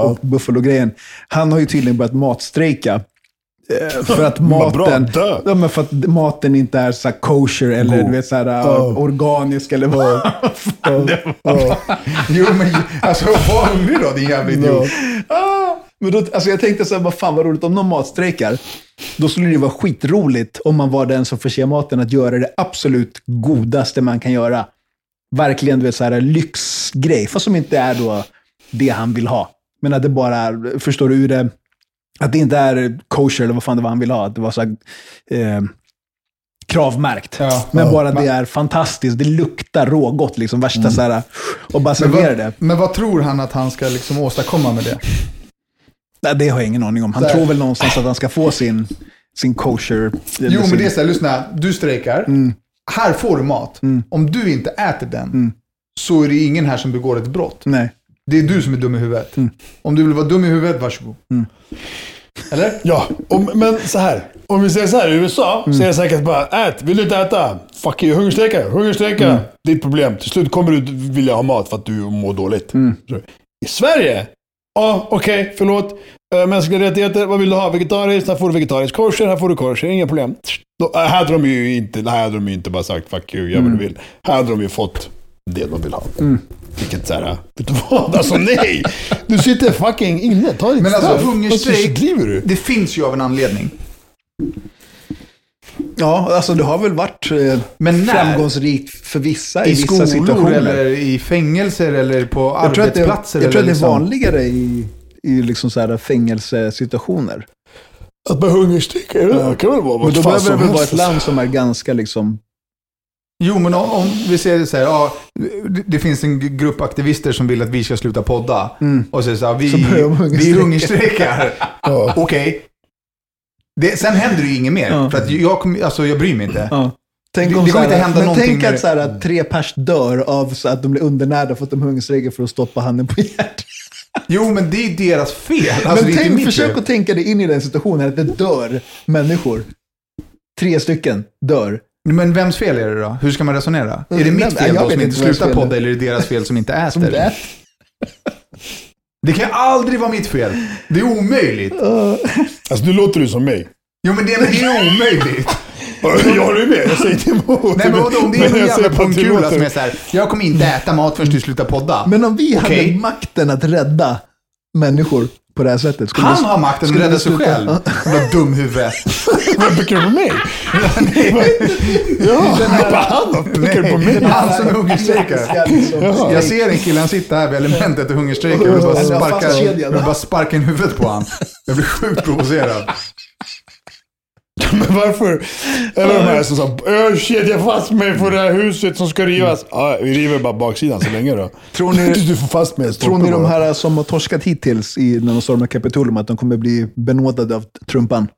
och buffalo-grejen. Han har ju tydligen börjat matstrejka. För att bra, maten, ja, men för att maten inte är så kosher eller du vet, så här, Ja. organisk eller vad fan det var. Jo, men alltså var hungrig då, din jävla idiot. Ah, men då, alltså jag tänkte så här, vad fan vad roligt om någon matstrejkar. Då skulle det vara skitroligt om man var den som förser maten att göra det absolut godaste man kan göra. Verkligen du vet, så här, lyxgrej, fast som inte är då det han vill ha. Men att det bara förstår du, ur det, att det inte är kosher eller vad fan det var han ville ha. Att det var så här, eh, kravmärkt. Ja. Men Ja. bara det är fantastiskt. Det luktar rågott, liksom. Värsta så här, och bara servera det. men vad tror han att han ska liksom åstadkomma med det? Nej, det har jag ingen aning om. Han Där. tror väl någonstans att han ska få sin, sin kosher... Jo, men det är så här, lyssna. Du strejkar. Mm. Här får du mat. Om du inte äter den, så är det ingen här som begår ett brott. Nej. Det är du som är dum i huvudet. Mm. Om du vill vara dum i huvudet, varsågod. Eller? Ja, om, men så här. Om vi säger så här, i USA Mm. så är det säkert bara ät, vill du inte äta? Fuck you, hungerstrejka, hungerstrejka. Mm. Ditt problem. Till slut kommer du vilja ha mat för att du mår dåligt. Mm. I Sverige? Ja, okej, förlåt. Äh, mänskliga rättigheter, vad vill du ha? Vegetariskt? Här får du vegetariskt. Kosher, här får du kosher. Inga problem. Då, äh, här hade de ju inte, här hade de inte bara sagt fuck you, gör vad Mm. du vill. Här hade de ju fått det de vill ha. Vilket såhär, vet du vad? Alltså nej! Du sitter fucking inne, ta ditt Men alltså straff. hungerstrejk, Vad driver du? det finns ju av en anledning. Ja, alltså det har väl varit eh, Men när? framgångsrikt för vissa i, I vissa skolor situationer. eller i fängelser eller på jag tror att det, arbetsplatser? jag tror att det är liksom- vanligare i, i liksom så här fängelsesituationer. Att bara hungerstrejka, det kan väl vara Men vad då fan behöver det som väl vara helst. ett land som är ganska liksom... Jo, men om, om vi säger så här, ja, det, det finns en grupp aktivister som vill att vi ska sluta podda. Och säger så här, vi, Så vi hungerstrejkar. Ja. Okej. Det, sen händer det ju inget mer. Ja. För att jag, alltså, jag bryr mig inte. Ja. Tänk om det så kommer inte hända men någonting tänk med att, så här, att tre pers dör av så att de blir undernärda för att de hungerstrejkar för att stoppa handen på hjärtat. Jo, men det är deras fel. Alltså, men tänk, försök fel. att tänka dig in i den situationen, att det dör människor. Tre stycken dör. Men vems fel är det då? Hur ska man resonera? Är det Nej, mitt fel då vet som inte slutar är. podda eller är det deras fel som inte [laughs] äter? Som det är. Det kan aldrig vara mitt fel. Det är omöjligt. [laughs] Alltså nu låter du som mig. Jo, men det, men det är omöjligt. [laughs] Jag håller med, jag säger inte emot. Nej, men vadå, om det är någon jag säger jävla pungkula som är så här, jag kommer inte äta mat förrän du slutar podda. Men om vi Okej. hade makten att rädda människor på det här sättet. skulle Han vi- har makten att rädda sig själv. Jävla dumhuvud. Vad Pekar [laughs] [laughs] du på mig? Ja, vad han då? Pekar du på mig? Han som hungerstrejkar. Liksom. Jag ser en kille, han sitter här vid elementet och hungerstrejkar. Jag vill bara Han är sparka, jag bara sparka in huvudet på honom. Jag blir sjukt provocerad. [laughs] Men varför? Eller de här som sa "Öh, kedja fast mig för det här huset som ska rivas. Ja, vi river bara baksidan så länge då. Tror ni- [laughs] Du får fast mig Tror ni de här som har torskat hittills i, när de stormar Kapitolium, att de kommer bli benådade av Trumpan?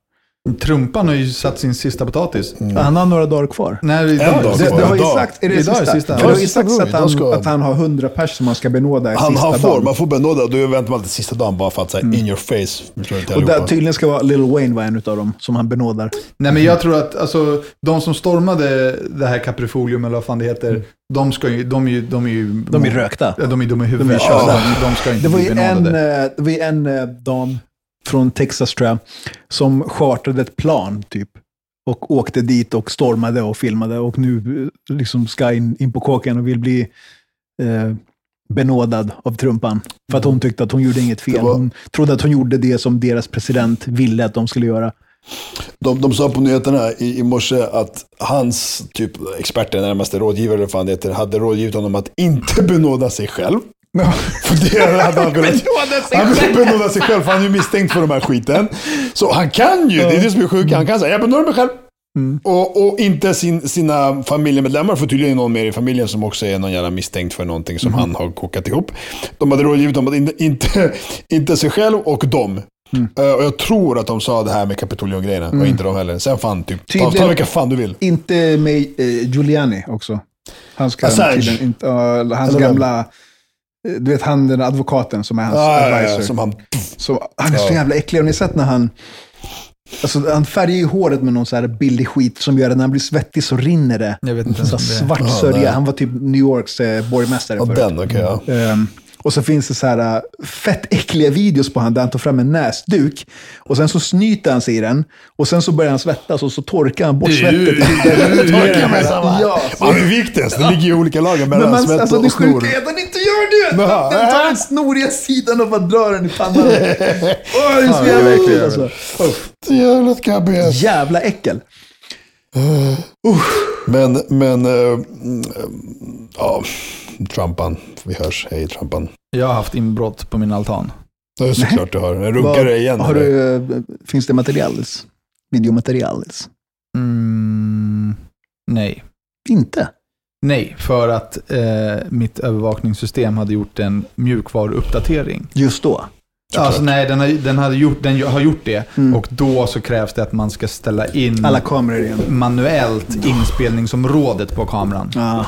Trumpan har ju satt sin sista potatis. Han har några dagar kvar. Nej, idag. En dag Det, kvar. det har ju Idag. sagts, är det Idag är sista? sista. Det har sagts sista att han, ska- att han har 100 pers som man ska benåda i Han, sista han får, dagen. man får benåda. Då väntar man till sista dagen bara för att säga in your face. Inte Och där tydligen ska vara Lil Wayne vara en av dem som han benådar. Nej, men jag tror att alltså, de som stormade det här Caprifolium, eller vad fan det heter, de, ska ju, de, är ju, de är ju... De är rökta. De är dumma i huvudet. De är körda. Ja, de ska inte Det var bli ju en, benådade. eh, det var ju en eh, dam från Texas tror jag, som chartrade ett plan typ. Och åkte dit och stormade och filmade och nu eh, liksom ska in, in på kåken och vill bli eh, benådad av Trumpan. För att hon tyckte att hon gjorde inget fel. Hon trodde att hon gjorde det som deras president ville att de skulle göra. De, de sa på nyheterna i, i morse att hans typ experter, närmaste rådgivare eller vad fan det heter, hade rådgivit honom att inte [laughs] benåda sig själv. För det hade han velat. Han vill [laughs] benåda sig själv, för han är ju misstänkt för de här skiten. Så han kan ju, det är det som är sjukt, han kan säga jag benådar mig själv. Och, och inte sin, sina familjemedlemmar, för tydligen är någon mer i familjen som också är någon jävla misstänkt för någonting som han har kokat ihop. De hade rådgivit om att inte, inte, inte sig själv och dem. Eh, och jag tror att de sa det här med Capitolion-grejerna, och inte de heller. Sen fan, typ, ta, ta vilka fan du vill. Inte med eh, Giuliani också. Han ska Assange. tydligen inte, uh, hans Eller vem? Du vet han den advokaten som är hans Ja, ja, advisor. ja, som han... Så, han är så Ja. jävla äcklig. Har ni sett när han... Alltså, han färgar ju håret med någon så här billig skit som gör att när han blir svettig så rinner det. Jag vet inte ens Så svart Ja, sörja. Han var typ New Yorks eh, borgmästare Ja, förut. den, okej. ja. Ehm, och så finns det så här äh, fett äckliga videos på han där han tar fram en näsduk. Och sen så snyter han sig i den. Och sen så börjar han svettas och så torkar han bort svettet. Torkar med samma. Ja, Man, hur viktigt? Det ligger ju i olika lager men mellan man, svett alltså, det och snor. sjuka är att han inte gör det! Ja. Den tar den snoriga sidan och bara drar den i pannan. [laughs] Åh, det är så det jävla äckligt alltså. Så jävla skabbigt. Jävla äckel. Men, men, mm, ja, Trumpan. Vi hörs. Hej Trumpan. Jag har haft inbrott på min altan. Det är såklart du har. En runkare igen. Har eller? du, eh, finns det materials? Videomaterials? Mm, nej. Inte? Nej, för att eh, mitt övervakningssystem hade gjort en mjukvaruuppdatering. Just då? Alltså nej, den har, den hade gjort, den har gjort det. Mm. Och då så krävs det att man ska ställa in Alla kameror igen. manuellt inspelningsområdet på kameran. Ja.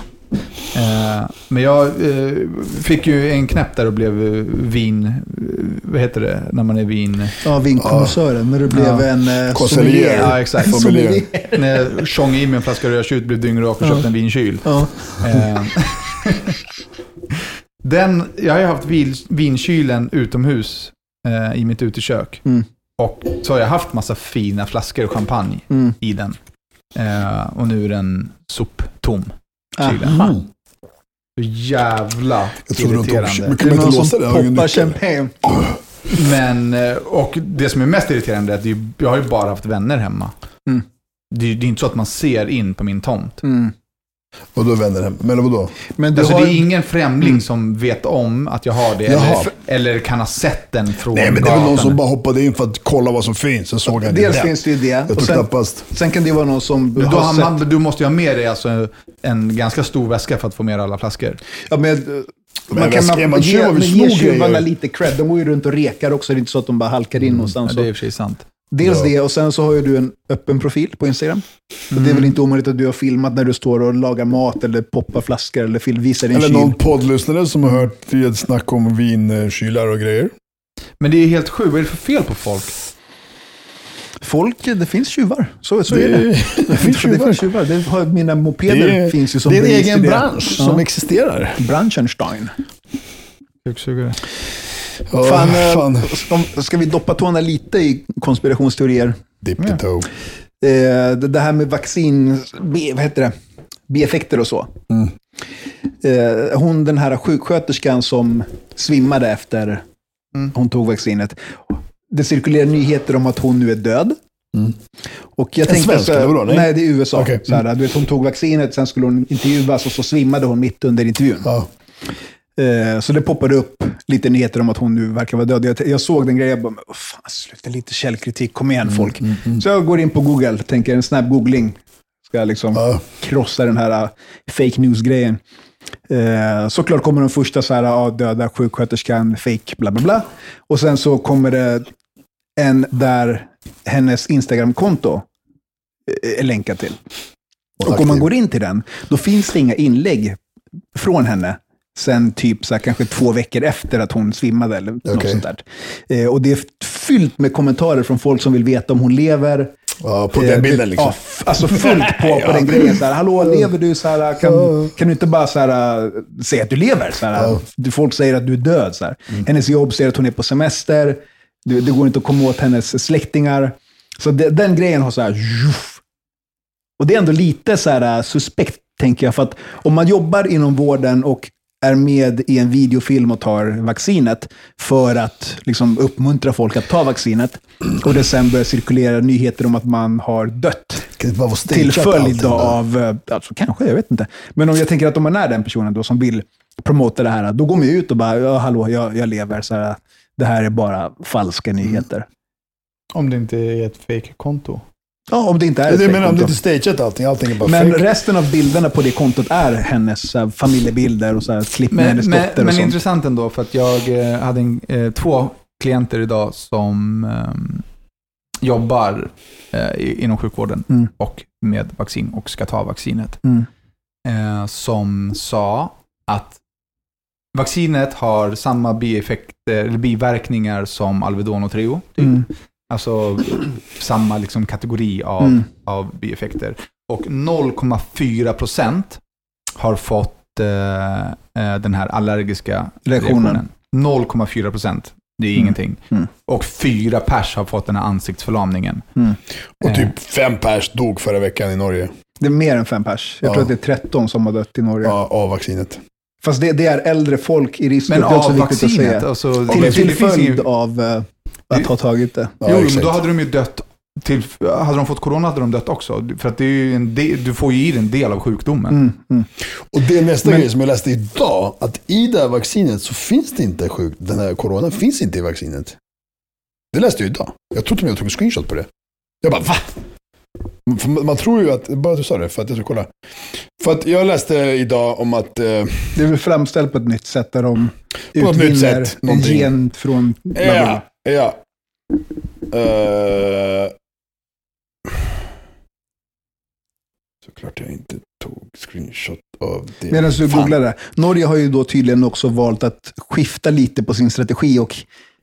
Eh, men jag eh, fick ju en knäpp där och blev eh, vin... eh, Vad heter det när man är vin... Ja, vinkonnässören. När du blev Ja. en uh, Consigliere. Ja, exakt. Sommelier. När jag tjongade i mig en flaska rödtjut, blev dyngrak och köpte en vinkyl. Ja. Eh, [laughs] Den, jag har ju haft vin, vinkylen utomhus eh, i mitt utekök. Mm. Och så har jag haft massa fina flaskor champagne Mm. i den. Eh, och nu är den soptom. Kylen. Mm. Så jävla Jag tog... irriterande. Men kan Det är man någon som poppar champagne. Men, eh, och det som är mest irriterande är att jag har ju bara haft vänner hemma. Mm. Det, är- det är inte så att man ser in på min tomt. Mm. Och då vänder hem. Men vadå? Men Alltså, har... Det är ingen främling som vet om att jag har det. Eller, eller kan ha sett den från Nej, men det är väl någon som bara hoppade in för att kolla vad som finns. Sen såg han Dels det. finns det ju det. Jag tror Och sen, knappast... sen kan det vara någon som Men Då har sett... man, du måste ju ha med dig alltså en ganska stor väska för att få med alla flaskor. Ja, men, eh, man kan man, man ge, ge tjuvarna lite cred. De går ju runt och rekar också. Det är inte så att de bara halkar in någonstans. Ja, det är i och för sig sant. Dels Ja. det, och sen så har ju du en öppen profil på Instagram. Och Mm. det är väl inte omöjligt att du har filmat när du står och lagar mat eller poppar flaskor eller film, visar din Eller kyl. någon poddlyssnare som har hört ett snack om vinkylar och grejer. Men det är helt sjukt. Vad är det för fel på folk? Folk, det finns tjuvar. Så, så Det är det. det [laughs] finns Det tjuvar. finns tjuvar. Det har, mina mopeder Det finns ju som det är en egen det. bransch Ja. som existerar. Branchenstein. Kuksugare. Ja, fan, eh, fan. Ska, ska vi doppa tårna lite i konspirationsteorier? Dippy toe. Eh, det, det här med vaccin, B, vad heter det? bieffekter och så. Mm. Eh, hon, den här sjuksköterskan som svimmade efter Mm. hon tog vaccinet. Det cirkulerar nyheter om att hon nu är död. Mm. Och jag En tänkte svensk så här- eller vadå? Nej. Nej, det är USA. Okej. Så här, du vet, hon tog vaccinet, sen skulle hon intervjuas och så svimmade hon mitt under intervjun. Ja. Eh, Så det poppade upp lite nyheter om att hon nu verkar vara död. Jag, jag såg den grejen, jag bara, fan, sluta lite källkritik, kom igen folk. Så jag går in på Google, tänker en snabb googling. Ska jag liksom Ja. krossa den här uh, fake news-grejen. Eh, såklart kommer de första så här, ja, döda sjuksköterskan, fake, bla bla bla. Och sen så kommer det en där hennes Instagram-konto eh, är länkat till. Och om man går in till den, då finns det inga inlägg från henne sen typ så här, kanske två veckor efter att hon svimmade eller något Okej. sånt där. Eh, och det är fyllt med kommentarer från folk som vill veta om hon lever. Ja, på Eh, den bilden liksom. Ja, alltså fullt på, på [laughs] den grejen. Så här, Hallå, lever du? Så här, kan, kan du inte bara så här, äh, säga att du lever? Så här, Ja. folk säger att du är död. Så här. Mm. Hennes jobb säger att hon är på semester. Det, det går inte att komma åt hennes släktingar. Så det, den grejen har så här... Och det är ändå lite så här äh, suspekt, tänker jag. För att om man jobbar inom vården och är med i en videofilm och tar vaccinet för att liksom uppmuntra folk att ta vaccinet och det sen börjar cirkulera nyheter om att man har dött till följd av, alltså kanske, jag vet inte. Men om jag tänker att om man är den personen då som vill promota det här, då går man ut och bara, ja, hallå, jag, jag lever. Så här, det här är bara falska nyheter. Om det inte är ett fake-konto. Ja, om det inte är ett menar om det fake-konto. inte är stageat allting, allting är bara Men fake. resten av bilderna på det kontot är hennes så här, familjebilder och så här, klipp med Men, hennes men, dotter och men sånt. intressant ändå, för att jag eh, hade en, eh, två klienter idag som ehm, jobbar eh, i- inom sjukvården Mm. och med vaccin och ska ta vaccinet. Mm. Eh, som sa att vaccinet har samma bieffekter, eller biverkningar som Alvedon och Treo. Typ. Mm. Alltså samma liksom kategori av, Mm. av bieffekter. Och 0,4 procent har fått eh, eh, den här allergiska Reaktionen. reaktionen. 0,4 procent. Det är Mm. ingenting. Mm. Och fyra pers har fått den här ansiktsförlamningen. Och typ fem pers dog förra veckan i Norge Det är mer än fem pers. Jag Ja. tror att det är 13 som har dött i Norge. ja, av vaccinet. Fast det, det är äldre folk i riskgrupp. Men av vaccinet, alltså, Till, till finns följd av eh, att ha tagit det. Ja, Jo, men exakt. då hade de ju dött till, hade de fått corona hade de dött också. För att det är del, du får ju i dig en del av sjukdomen. Mm, mm. Och det är nästa Men- grej som jag läste idag, att i det här vaccinet så finns det inte sjuk, den här corona finns inte i vaccinet. Det läste jag idag. Jag trodde jag tog en screenshot på det. Jag bara va? För man tror ju att, bara att du sa det, för att jag ska kolla. För att jag läste idag om att, eh, Det är väl framställt på ett nytt sätt där de På nytt utvinner sätt, någonting. gen från... ja, ja. Eh, såklart jag inte tog screenshot av det. Medan du Fan. googlar det. Norge har ju då tydligen också valt att skifta lite på sin strategi och,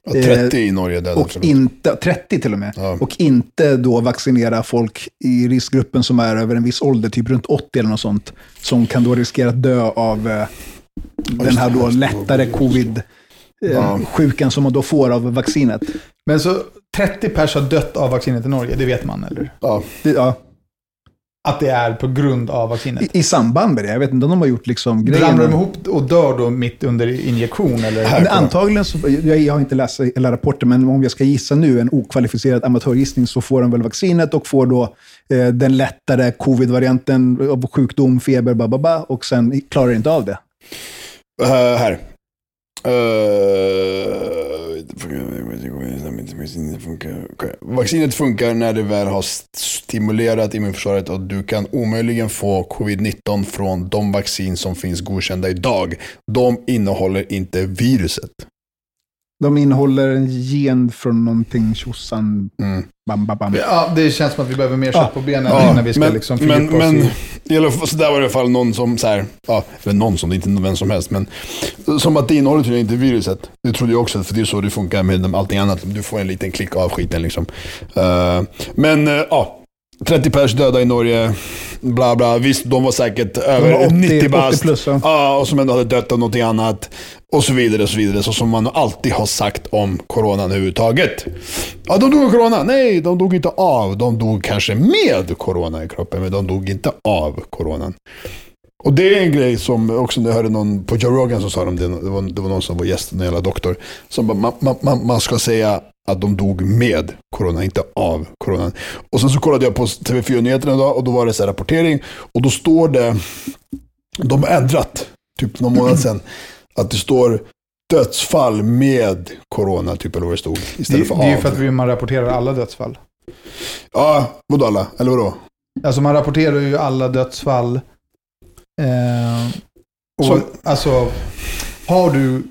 Ja, 30 i Norge dödade. och inte, 30 till och med, Ja. och inte då vaccinera folk i riskgruppen som är över en viss ålder, typ runt 80 eller något sånt, som kan då riskera att dö av eh, den här då lättare covid-sjukan Ja. som man då får av vaccinet. Men så 30 pers har dött av vaccinet i Norge, det vet man eller? Ja. Det, ja, Att det är på grund av vaccinet. i, I samband med det. Jag vet inte om de har gjort liksom Ramlar de ihop och dör då mitt under injektion eller? Antagligen, så, jag, jag har inte läst hela rapporten, men om jag ska gissa nu, en okvalificerad amatörgissning, så får de väl vaccinet och får då eh, den lättare covid-varianten av sjukdom, feber, bababa, och sen klarar inte av det. Eh, här. Uh, okay. Vaccinet funkar när det väl har stimulerat immunförsvaret och du kan omöjligen få covid-19 från de vaccin som finns godkända idag. De innehåller inte viruset. De innehåller en gen från någonting, tjosan, Mm. bam, bam, bam. Ja, det känns som att vi behöver mer kött Ja. på benen Ja, innan vi ska men, liksom men, oss men i... fall, så där var det i alla fall någon som, så här, ja, eller någon som, det är inte vem som helst, men som att det innehåller tydligen inte viruset. Det trodde jag också, för det är så det funkar med allting annat. Du får en liten klick av skiten liksom. Eh, men eh, ja, 30 pers döda i Norge, bla bla. Visst, de var säkert över var 80 90 bast. 80 plus, va? Ja, och som ändå hade dött av någonting annat. Och så vidare, och så vidare. Så som man alltid har sagt om coronan överhuvudtaget. Ja, de dog av corona. Nej, de dog inte av. De dog kanske med corona i kroppen, men de dog inte av coronan. Och det är en grej som också, när jag hörde någon på Joe Rogan som sa det, det var, det var någon som var gäst, en jävla doktor, som bara, man, man- man, man ska säga att de dog med corona, inte av coronan. Och sen så kollade jag på TV4-nyheterna idag och då var det så här rapportering och då står det, de har ändrat, typ någon månad sedan, att det står dödsfall med corona, typ eller vad det stod, Det, istället för det är ju av. för att vi- man rapporterar alla dödsfall. Ja, vadå alla? Eller vadå? Alltså man rapporterar ju alla dödsfall. Eh, och, Så- Alltså, har du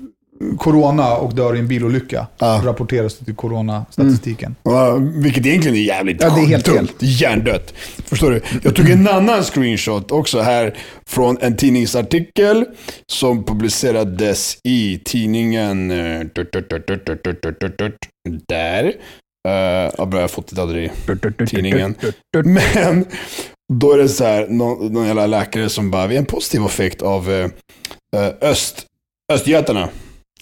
corona och dör i en bilolycka. Ja. Rapporteras till coronastatistiken. Mm. vilket egentligen är jävligt ja, det är helt dumt. Hjärndött. Förstår du? Jag tog en annan screenshot också här från en tidningsartikel som publicerades i tidningen... Där. Jag har fått det aldrig tidningen. Men då är det så här, någon, någon jävla läkare som bara, vi är en positiv effekt av Öst, Östgötarna.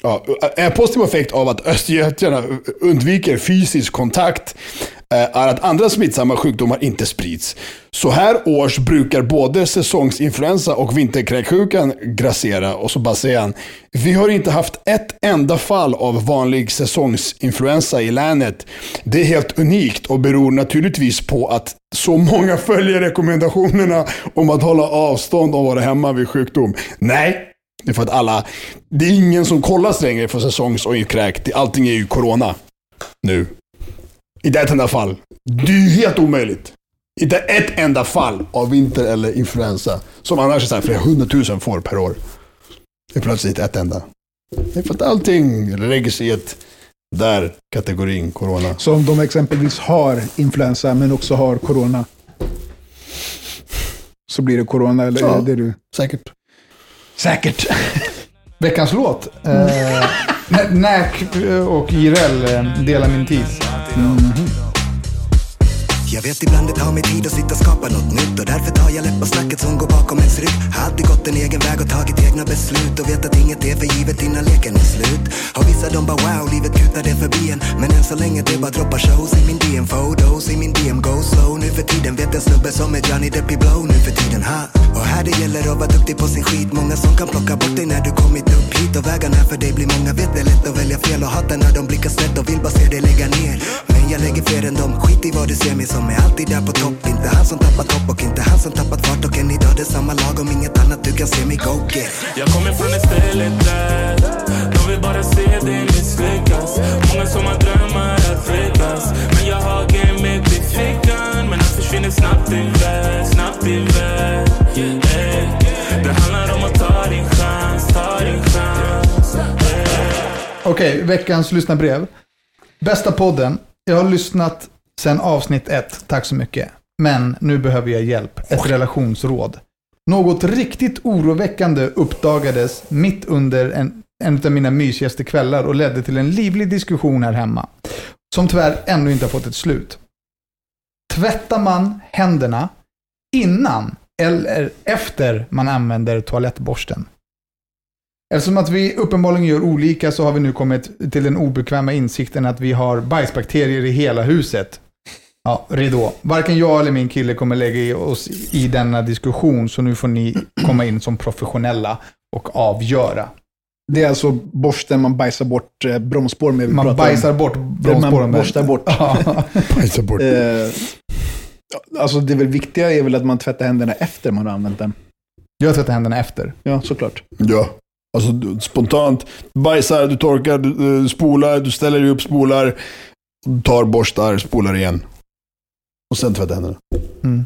Ja, en positiv effekt av att östgötarna undviker fysisk kontakt eh, är att andra smittsamma sjukdomar inte sprids. Så här års brukar både säsongsinfluensa och vinterkräksjukan grassera. Och så bara säger han, vi har inte haft ett enda fall av vanlig säsongsinfluensa i länet. Det är helt unikt och beror naturligtvis på att så många följer rekommendationerna om att hålla avstånd och vara hemma vid sjukdom. Nej, det är för att alla... Det är ingen som kollar Stränger för säsongs och kräk. Allting är ju corona. Nu. Inte ett enda fall. Det är ju helt omöjligt. Inte ett enda fall av vinter eller influensa. Som annars är så här flera hundratusen får per år. Det är plötsligt ett enda. Det är för att allting läggs i ett där kategorin corona. Så om de exempelvis har influensa men också har corona. Så blir det corona, eller Ja. är det du? Säkert. Säkert. [laughs] Veckans låt. Eh, Nä- Näk och Jireel eh, delar min tid. Jag vet ibland det tar mig tid att sitta och skapa något nytt Och därför tar jag lätt på snacket som går bakom ens rygg. Har alltid gått en egen väg och tagit egna beslut Och vet att inget är för givet innan leken är slut. Och vissa de bara wow, livet kutar det förbi en. Men än så länge det bara droppar shows i min DM Photos i min DM, go slow. Nu för tiden vet en snubbe som är Johnny Depp i blow. Nu för tiden, ha. Och här det gäller att vara duktig på sin skit. Många som kan plocka bort dig när du kommit upp hit. Och vägarna för dig blir många Vet det är lätt att välja fel. Och hatar när de blickar snett och vill bara se dig lägga ner. Men jag lägger fler än dem, skit i vad du ser mig som är alltid där på topp Inte han som tappat hopp och inte han som tappat fart Och än idag det är samma lag om inget annat du kan se mig go get Jag kommer från ett ställe där De vill bara se dig misslyckas Många som har drömmar att fredas Men jag har gamet i fickan Men allt försvinner snabbt iväg, snabbt iväg Ey. Det handlar om att ta din chans, ta din chans Ey. Okej, veckans lyssnarbrev. Bästa podden. Jag har lyssnat sedan avsnitt ett. Tack så mycket. Men nu behöver jag hjälp. Ett relationsråd. Något riktigt oroväckande uppdagades mitt under en, en av mina mysigaste kvällar och ledde till en livlig diskussion här hemma. Som tyvärr ännu inte har fått ett slut. Tvättar man händerna innan eller efter man använder toalettborsten? Eftersom att vi uppenbarligen gör olika så har vi nu kommit till den obekväma insikten att vi har bajsbakterier i hela huset. Ja, ridå. Varken jag eller min kille kommer lägga i oss i denna diskussion, så nu får ni komma in som professionella och avgöra. Det är alltså borsten man bajsar bort eh, bromsspår med. Man pratar om. bajsar bort bromsspåren. Man borstar bort. [laughs] Ja. Bajsa bort. Eh, alltså det är väl viktiga är väl att man tvättar händerna efter man har använt den. Jag tvättar händerna efter. Ja, såklart. Ja. Alltså du, spontant. Bajsar, du torkar, du, du spolar, du ställer dig upp, spolar. Du tar, borstar, spolar igen. Och sen tvättar händerna. Mm.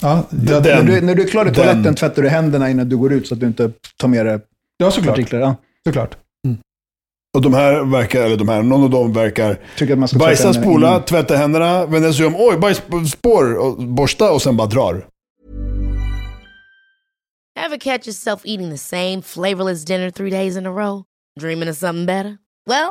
Ja, Den- jag, när, du, när du är klar i den- toaletten tvättar du händerna innan du går ut så att du inte tar med dig ja såklart. partiklar. Ja. såklart. Och de här verkar, eller de här, någon av dem verkar Tycker att man ska bajsa, tvätta händerna spola, innan. tvätta händerna, vända sig om, oj, bajsspår, och borsta och sen bara drar. Ever catch yourself eating the same flavorless dinner three days in a row? Dreaming of something better? Well,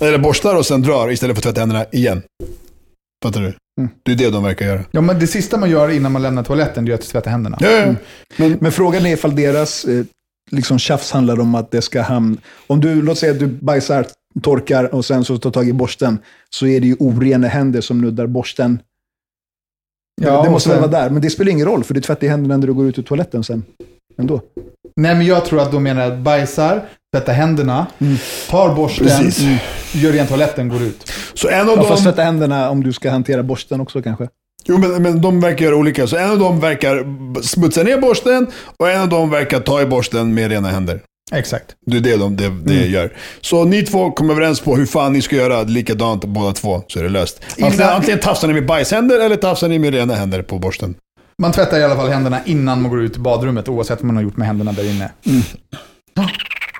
Eller borstar och sen drar istället för att tvätta händerna igen. Fattar du? Det är det de verkar göra. Ja, men det sista man gör innan man lämnar toaletten det är att tvätta händerna. Ja, ja. Men, men frågan är ifall deras eh, liksom tjafs handlar om att det ska hamna... Om du, låt säga att du bajsar, torkar och sen så tar tag i borsten, så är det ju orena händer som nuddar borsten. Ja, det måste väl vara där, men det spelar ingen roll, för du tvättar händerna när du går ut ur toaletten sen. Ändå. Nej, men jag tror att de menar att bajsar, tvättar händerna, tar borsten, mm, gör rent toaletten, går ut. Så en av Ja, fast dem... tvätta händerna om du ska hantera borsten också kanske. Jo, men, men de verkar göra olika. Så en av dem verkar smutsa ner borsten och en av dem verkar ta i borsten med rena händer. Exakt. Det är det de det, det gör. Så ni två kommer överens på hur fan ni ska göra likadant båda två, så är det löst. Antingen tafsar ni med bajshänder eller tafsar ni med rena händer på borsten. Man tvättar i alla fall händerna innan man går ut i badrummet, oavsett vad man har gjort med händerna där inne. Ja.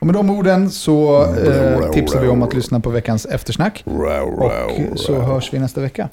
Och med de orden så eh, tipsar vi om att lyssna på veckans eftersnack. Och så hörs vi nästa vecka.